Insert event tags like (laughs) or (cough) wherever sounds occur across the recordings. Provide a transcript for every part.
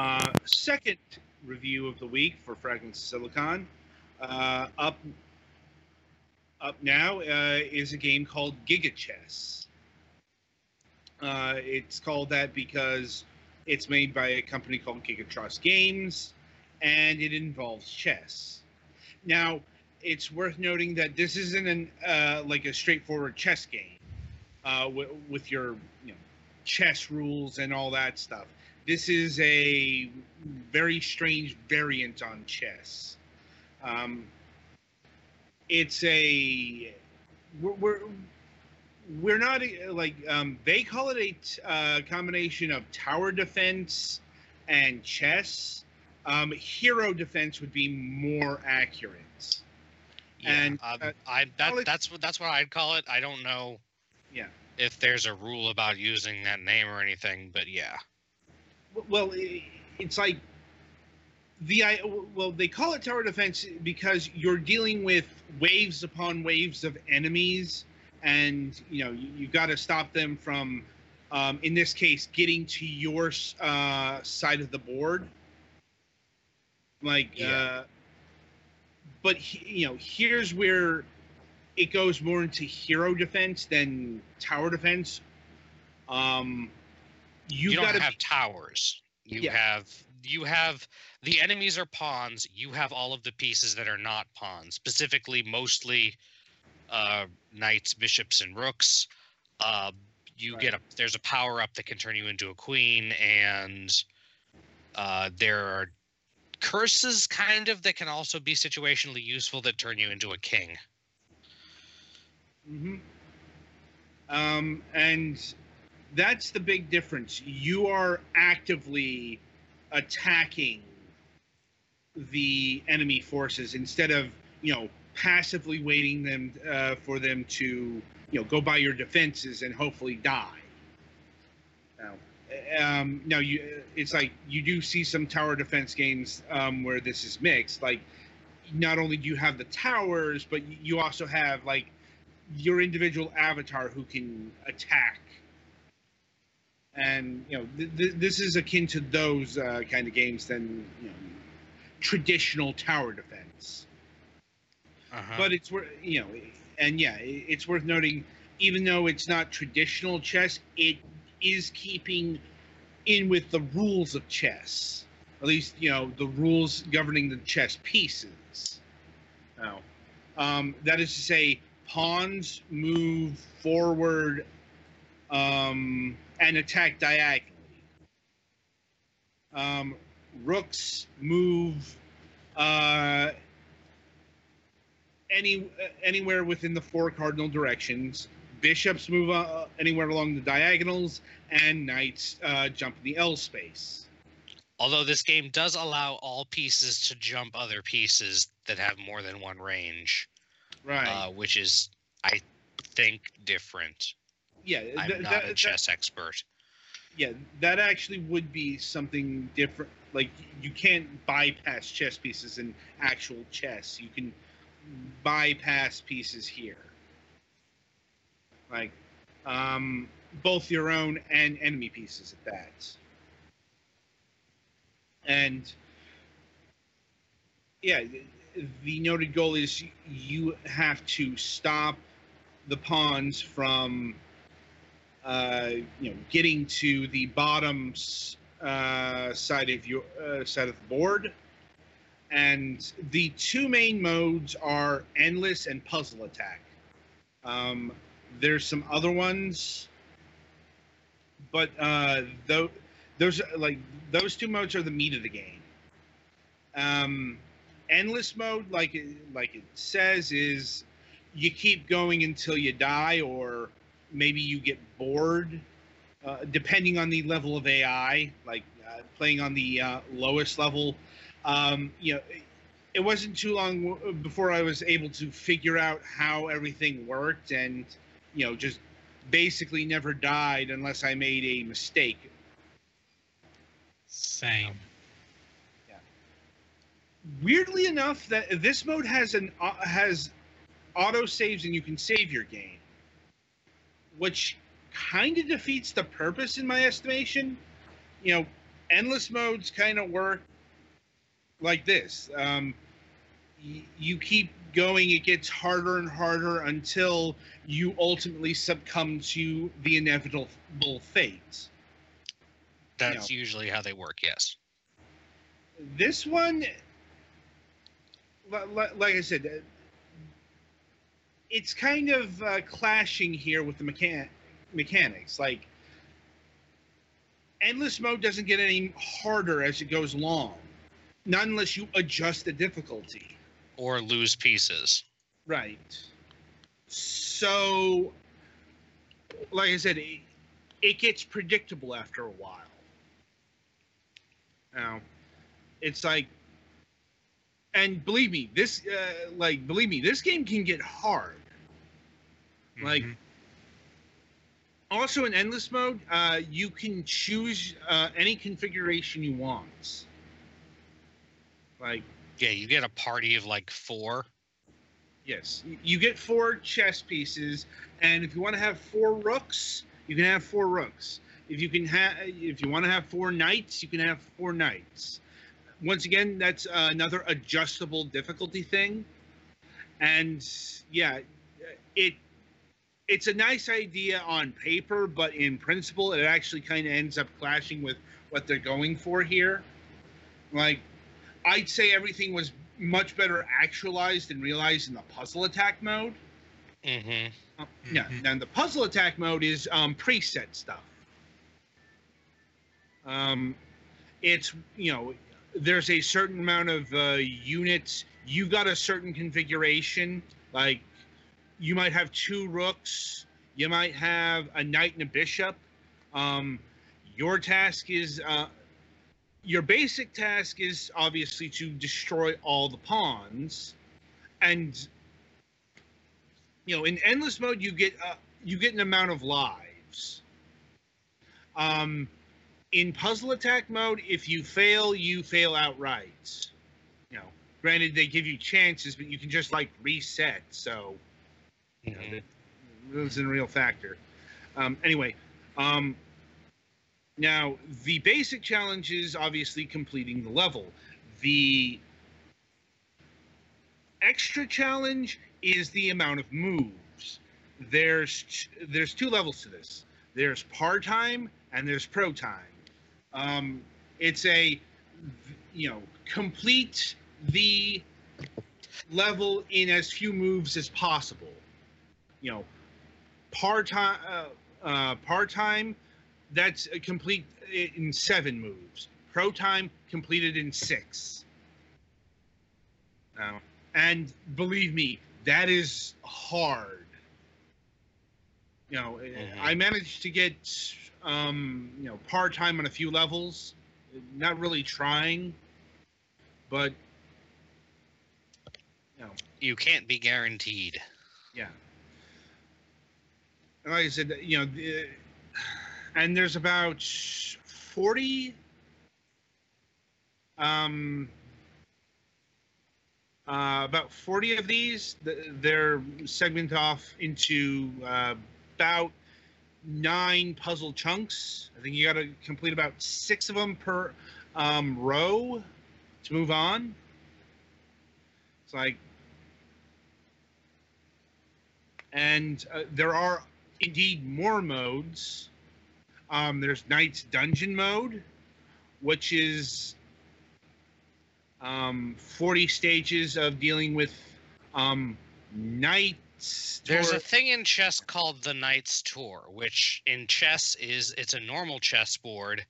uh, second review of the week for Fragments of Silicon. Uh, up, up now uh, is a game called Gigachess. Uh, it's called that because it's made by a company called Gigatrust Games, and it involves chess. Now, it's worth noting that this isn't an uh, like a straightforward chess game uh, w- with your you know chess rules and all that stuff. This is a very strange variant on chess. Um, it's a we're, we're we're not like um, they call it a t- uh, combination of tower defense and chess. Um, hero defense would be more accurate. Yeah, And, um, uh, I that, knowledge- that's what that's what I'd call it. I don't know Yeah. if there's a rule about using that name or anything, but yeah. Well, it's like the I well they call it tower defense because you're dealing with waves upon waves of enemies, and you know you, you've got to stop them from, um, in this case, getting to your uh, side of the board. Like, Yeah. uh, but he, you know, here's where it goes more into hero defense than tower defense. Um, You, don't have towers. You Yeah. have you have the enemies are pawns. You have all of the pieces that are not pawns, specifically mostly uh, knights, bishops, and rooks. Uh, you Right. get a there's a power up that can turn you into a queen, and uh, there are curses kind of that can also be situationally useful that turn you into a king. Mm-hmm. Um, and that's the big difference. You are actively attacking the enemy forces instead of you know passively waiting them uh, for them to you know go by your defenses and hopefully die. Now, um, now you it's like you do see some tower defense games um, where this is mixed. Like not only do you have the towers, but you also have like your individual avatar who can attack. And you know, th- th- this is akin to those uh, kind of games than you know, traditional tower defense. Uh-huh. But it's worth you know, and yeah, it's worth noting. Even though it's not traditional chess, it is keeping in with the rules of chess. At least you know the rules governing the chess pieces. Now, um, that is to say, pawns move forward um, and attack diagonally. Um, rooks move uh, any uh, anywhere within the four cardinal directions. Bishops move uh, anywhere along the diagonals, and knights uh, jump in the L space. Although this game does allow all pieces to jump other pieces that have more than one range, Right. uh, which is, I think, different. Yeah. I'm th- not that- a that- chess expert. yeah, that actually would be something different. Like you can't bypass chess pieces in actual chess. You can bypass pieces here. Like um, both your own and enemy pieces at that. And yeah, the noted goal is you have to stop the pawns from uh, you know, getting to the bottom uh, side of your uh, side of the board, and the two main modes are endless and puzzle attack. Um, there's some other ones, but uh, though those like those two modes are the meat of the game. Um, endless mode, like it, like it says, is you keep going until you die or maybe you get bored uh, depending on the level of ai like uh, playing on the uh, lowest level um, you know it wasn't too long w- before i was able to figure out how everything worked and you know just basically never died unless i made a mistake Same. Yeah. weirdly enough that this mode has an uh, has auto saves and you can save your game which kind of defeats the purpose in my estimation you know, endless modes kind of work like this. Um, y- you keep going, it gets harder and harder until you ultimately succumb to the inevitable fate. That's usually how they work. Yes. This one, li- li- like I said, it's kind of uh, clashing here with the mechan- mechanics. Like, endless mode doesn't get any harder as it goes along, not unless you adjust the difficulty. Or lose pieces. Right. So, like I said, it, it gets predictable after a while. Now, it's like, and believe me, this, uh, like, believe me, this game can get hard. Like, Mhm. also in endless mode, uh, you can choose uh, any configuration you want. Like, yeah, you get a party of like four. Yes, you get four chess pieces, and if you want to have four rooks, you can have four rooks. If you can have, if you want to have four knights, you can have four knights. Once again, that's uh, another adjustable difficulty thing, and yeah, it it's a nice idea on paper, but in principle, it actually kind of ends up clashing with what they're going for here. Like, I'd say everything was much better actualized and realized in the puzzle attack mode. Mm-hmm. Uh, Yeah, Mhm. and the puzzle attack mode is um, preset stuff. Um, it's you know, there's a certain amount of uh, units. You got a certain configuration. Like, you might have two rooks. You might have a knight and a bishop. Um, your task is uh, your basic task is obviously to destroy all the pawns, and you know in endless mode you get uh, you get an amount of lives. Um, in puzzle attack mode, if you fail, you fail outright. You know, granted they give you chances, but you can just like reset. So you know, Mhm. that that isn't a real factor. Um, anyway, um, now the basic challenge is obviously completing the level. The extra challenge is the amount of moves. There's there's two levels to this. There's par time and there's pro time. Um, it's a you know complete the level in as few moves as possible. You know, part time, uh, uh, par time that's a complete in seven moves. Pro time completed in six. Uh, and believe me, that is hard. You know, Mhm. I managed to get um, you know part time on a few levels. Not really trying, but you know, You can't be guaranteed. yeah. Like I said, you know, the, and there's about 40 um uh, about 40 of these th- they're segmented off into uh, about nine puzzle chunks. I think you got to complete about six of them per um, row to move on. It's like and uh, there are indeed more modes. Um, there's Knight's Dungeon mode, which is um, 40 stages of dealing with um, knights. There's a thing in chess called the Knight's Tour, which in chess is it's a normal chessboard,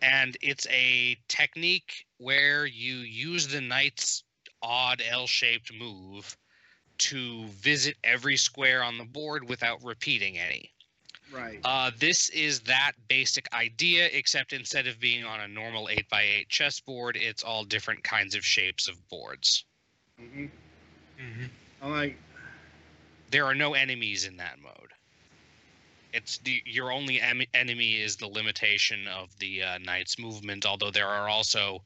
and it's a technique where you use the knight's odd L-shaped move to visit every square on the board without repeating any. right. Uh, this is that basic idea, except instead of being on a normal 8x8 chessboard, it's all different kinds of shapes of boards. Mhm. Mhm. I'm like, There are no enemies in that mode. It's the your only em- enemy is the limitation of the uh, knight's movement. Although there are also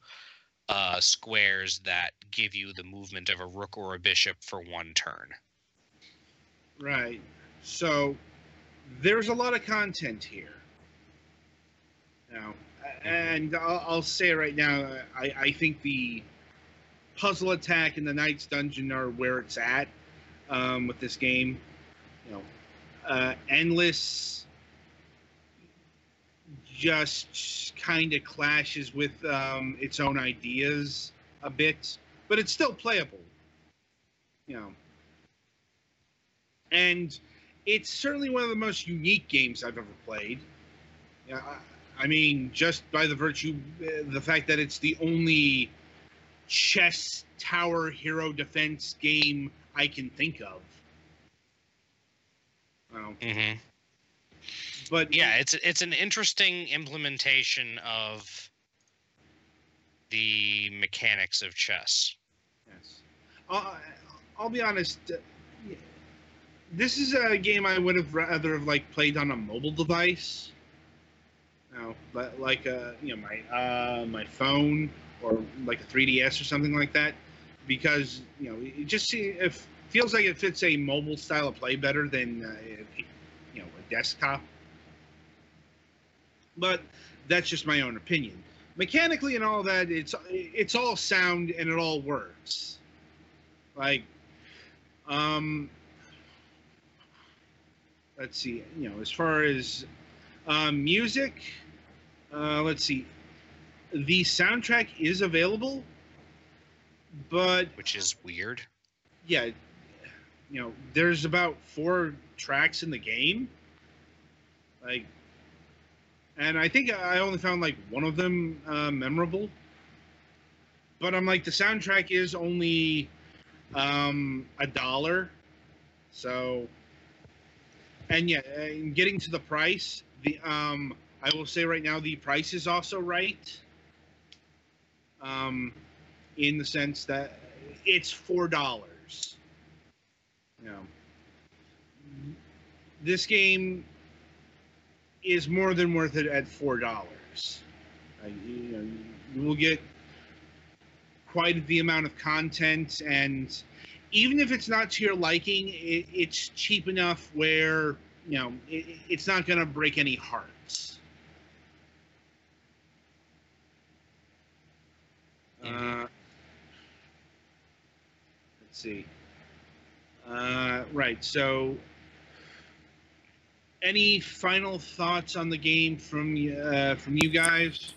uh, squares that give you the movement of a rook or a bishop for one turn. right. So there's a lot of content here. Now, uh, and I'll, I'll say right now, I, I think the puzzle attack and the Knight's Dungeon are where it's at um, with this game. You know, uh, endless just kind of clashes with um, its own ideas a bit, but it's still playable. You know, and it's certainly one of the most unique games I've ever played. Yeah, I, I mean, just by the virtue, uh, the fact that it's the only chess tower hero defense game I can think of. Well, hmm but Yeah, it's it's an interesting implementation of the mechanics of chess. Yes. I'll, I'll be honest. uh, This is a game I would have rather have like played on a mobile device. No, but like uh, you know my uh, my phone or like a 3DS or something like that, because you know it just see if feels like it fits a mobile style of play better than uh, you know a desktop. But that's just my own opinion. Mechanically and all that it's it's all sound and it all works. Like um let's see you know as far as um, music uh, let's see. The soundtrack is available but which is weird. yeah you know there's about four tracks in the game. Like and i think i only found like one of them uh, memorable. But i'm like the soundtrack is only um a dollar. So and yeah and getting to the price the um i will say right now the price is also right. Um in the sense that it's four dollars. You know. This game is more than worth it at four dollars. Uh, you know you will get quite the amount of content and even if it's not to your liking it, it's cheap enough where you know it, it's not going to break any hearts. Mhm. uh, let's see. Uh, right so any final thoughts on the game from uh, from you guys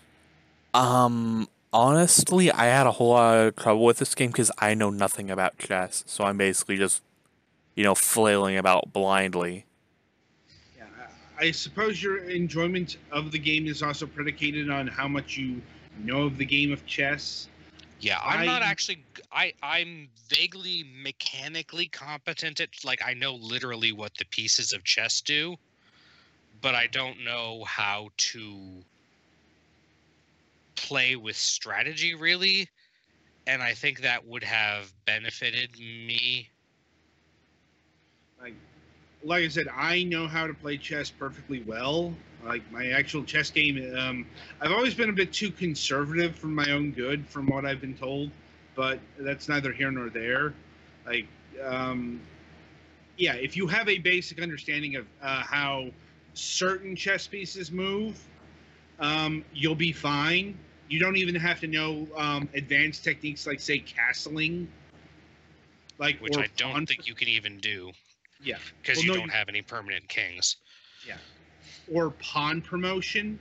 Um, honestly, I had a whole lot of trouble with this game because I know nothing about chess, so I'm basically just, you know, flailing about blindly. Yeah, I I suppose your enjoyment of the game is also predicated on how much you know of the game of chess. Yeah, I'm not actually. I- actually. g- I I'm vaguely mechanically competent at like I know literally what the pieces of chess do, but I don't know how to play with strategy really, and I think that would have benefited me. Like, like I said, I know how to play chess perfectly well. Like my actual chess game, um, I've always been a bit too conservative for my own good, from what I've been told. But that's neither here nor there. Like, um, yeah, if you have a basic understanding of uh, how certain chess pieces move, um, you'll be fine. You don't even have to know um, advanced techniques like, say, castling. Like, which I don't pawn- think you can even do Yeah, because Well, you no, don't you- have any permanent kings. Yeah. Or pawn promotion.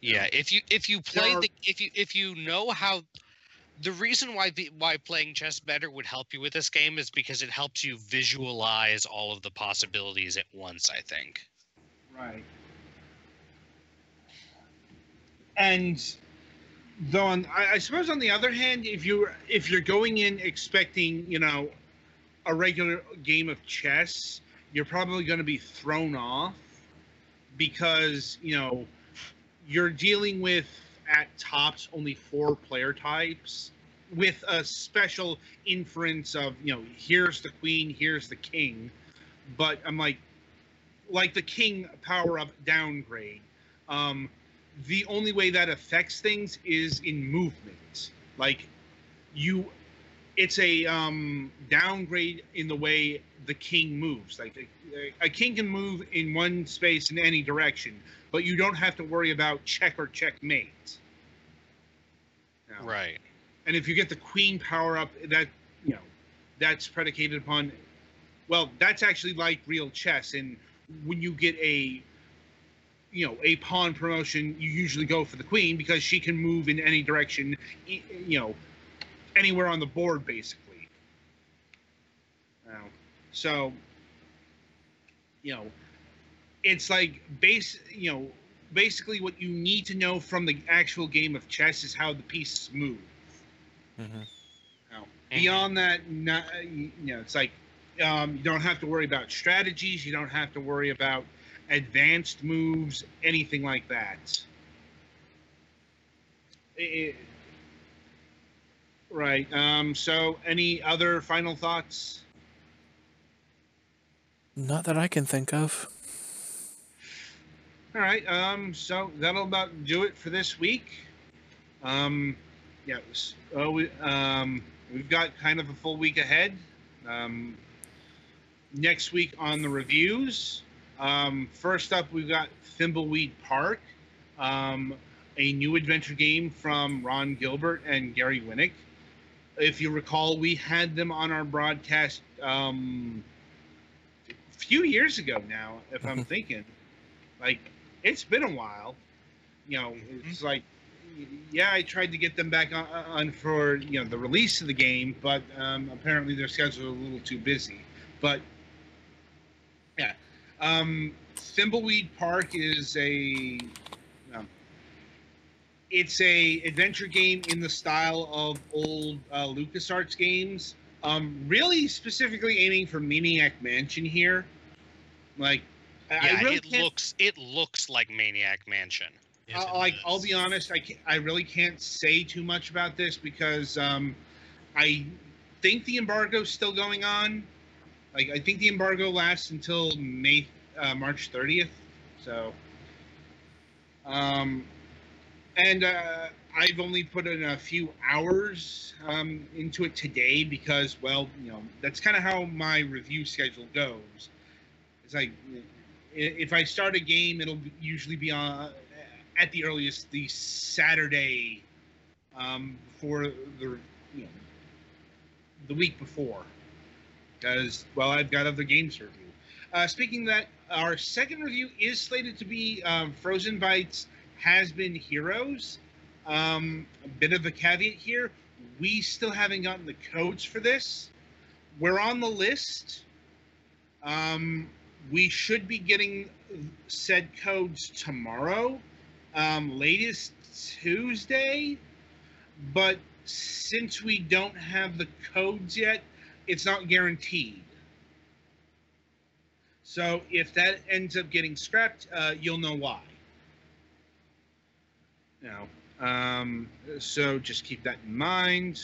Yeah, if you if you play are- the if you if you know how the reason why why playing chess better would help you with this game is because it helps you visualize all of the possibilities at once, I think. Right. And though, on, I, I suppose on the other hand, if you if you're going in expecting, you know, a regular game of chess, you're probably going to be thrown off because you know you're dealing with at tops only four player types with a special inference of you know here's the queen here's the king. But i'm like like the king power up downgrade. Um the only way that affects things is in movement. Like you it's a um downgrade in the way the king moves. Like a, a king can move in one space in any direction, but you don't have to worry about check or checkmate. Now, Right. and if you get the queen power up that you know that's predicated upon well that's actually like real chess and when you get a you know a pawn promotion you usually go for the queen because she can move in any direction you know anywhere on the board basically Now, so you know it's like base you know basically what you need to know from the actual game of chess is how the pieces move hmm now, Mhm. beyond that, not, you know, it's like um, you don't have to worry about strategies. You don't have to worry about advanced moves, anything like that. It- right. Um, so, any other final thoughts? Not that I can think of. All right. Um, so that'll about do it for this week. Um, yeah. So we, um, we've got kind of a full week ahead. Um, next week on the reviews. Um, first up, we've got Thimbleweed Park, um, a new adventure game from Ron Gilbert and Gary Winnick. If you recall, we had them on our broadcast um, a few years ago now, if I'm (laughs) thinking. Like, it's been a while. You know, it's like, yeah, I tried to get them back on, on for, you know, the release of the game, but um, apparently their schedule was a little too busy. But, yeah. Um, Thimbleweed Park is a it's a adventure game in the style of old uh, LucasArts games. Um, really specifically aiming for Maniac Mansion here. Like, I- Yeah, I really it can't. looks it looks like Maniac Mansion. Yes, uh, it like, I'll be honest. I can't, I really can't say too much about this because um, I think the embargo's still going on. Like, I think the embargo lasts until May, uh, March 30th. So, um, and uh, I've only put in a few hours um, into it today because, well, you know, that's kind of how my review schedule goes. It's like if I start a game, it'll usually be on at the earliest the Saturday um, before the you know the week before, because well, I've got other games to review. Uh, speaking that, our second review is slated to be um, Frozenbyte's Has Been Heroes. Um, a bit of a caveat here: we still haven't gotten the codes for this. We're on the list. Um, we should be getting said codes tomorrow, um, latest Tuesday. But since we don't have the codes yet, it's not guaranteed. So if that ends up getting scrapped, uh, you'll know why. Now, um, so just keep that in mind.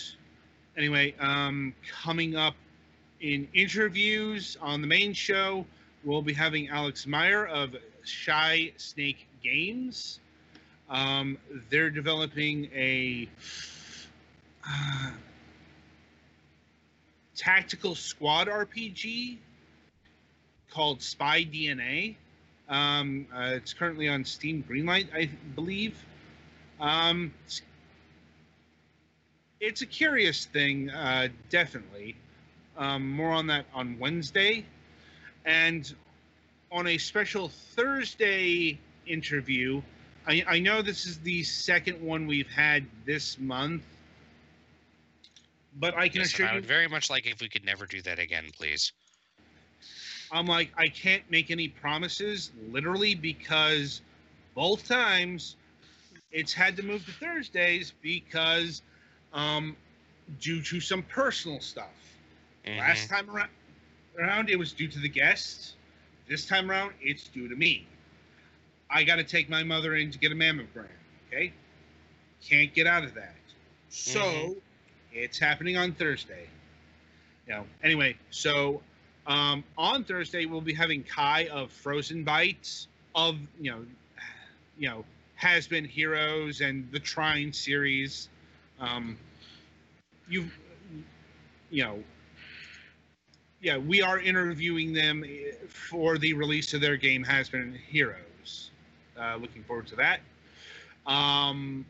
Anyway, um, coming up in interviews on the main show, we'll be having Alex Meyer of Shy Snake Games. Um, they're developing a uh, tactical squad RPG called Spy DNA. Um, uh, it's currently on Steam Greenlight, I believe. Um, it's, a curious thing, uh, definitely. Um, more on that on Wednesday. And on a special Thursday interview, I, I know this is the second one we've had this month, but I can Yes, assure I you, would very much like if we could never do that again, please. I'm like, I can't make any promises, literally, because both times it's had to move to Thursdays because um, due to some personal stuff. Mhm. Last time around, around, it was due to the guests. This time around, it's due to me. I got to take my mother in to get a mammogram. Okay, can't get out of that. So Mhm. it's happening on Thursday. You know. Anyway, so um, on Thursday we'll be having Kai of Frozenbyte's of you know, you know, has been heroes and the Trine series. Um, you, you know, yeah, we are interviewing them for the release of their game, Has Been Heroes. Uh, looking forward to that. Um,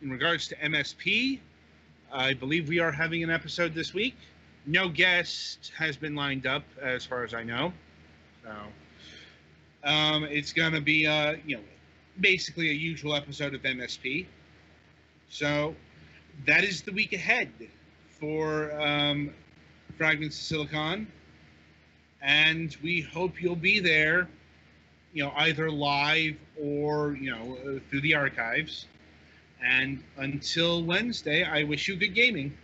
in regards to MSP, I believe we are having an episode this week. No guest has been lined up, as far as I know. So um, it's gonna be, uh, you know, basically a usual episode of MSP. So that is the week ahead for um, Fragments of Silicon, and we hope you'll be there. You know, either live or you know through the archives. And until Wednesday, I wish you good gaming.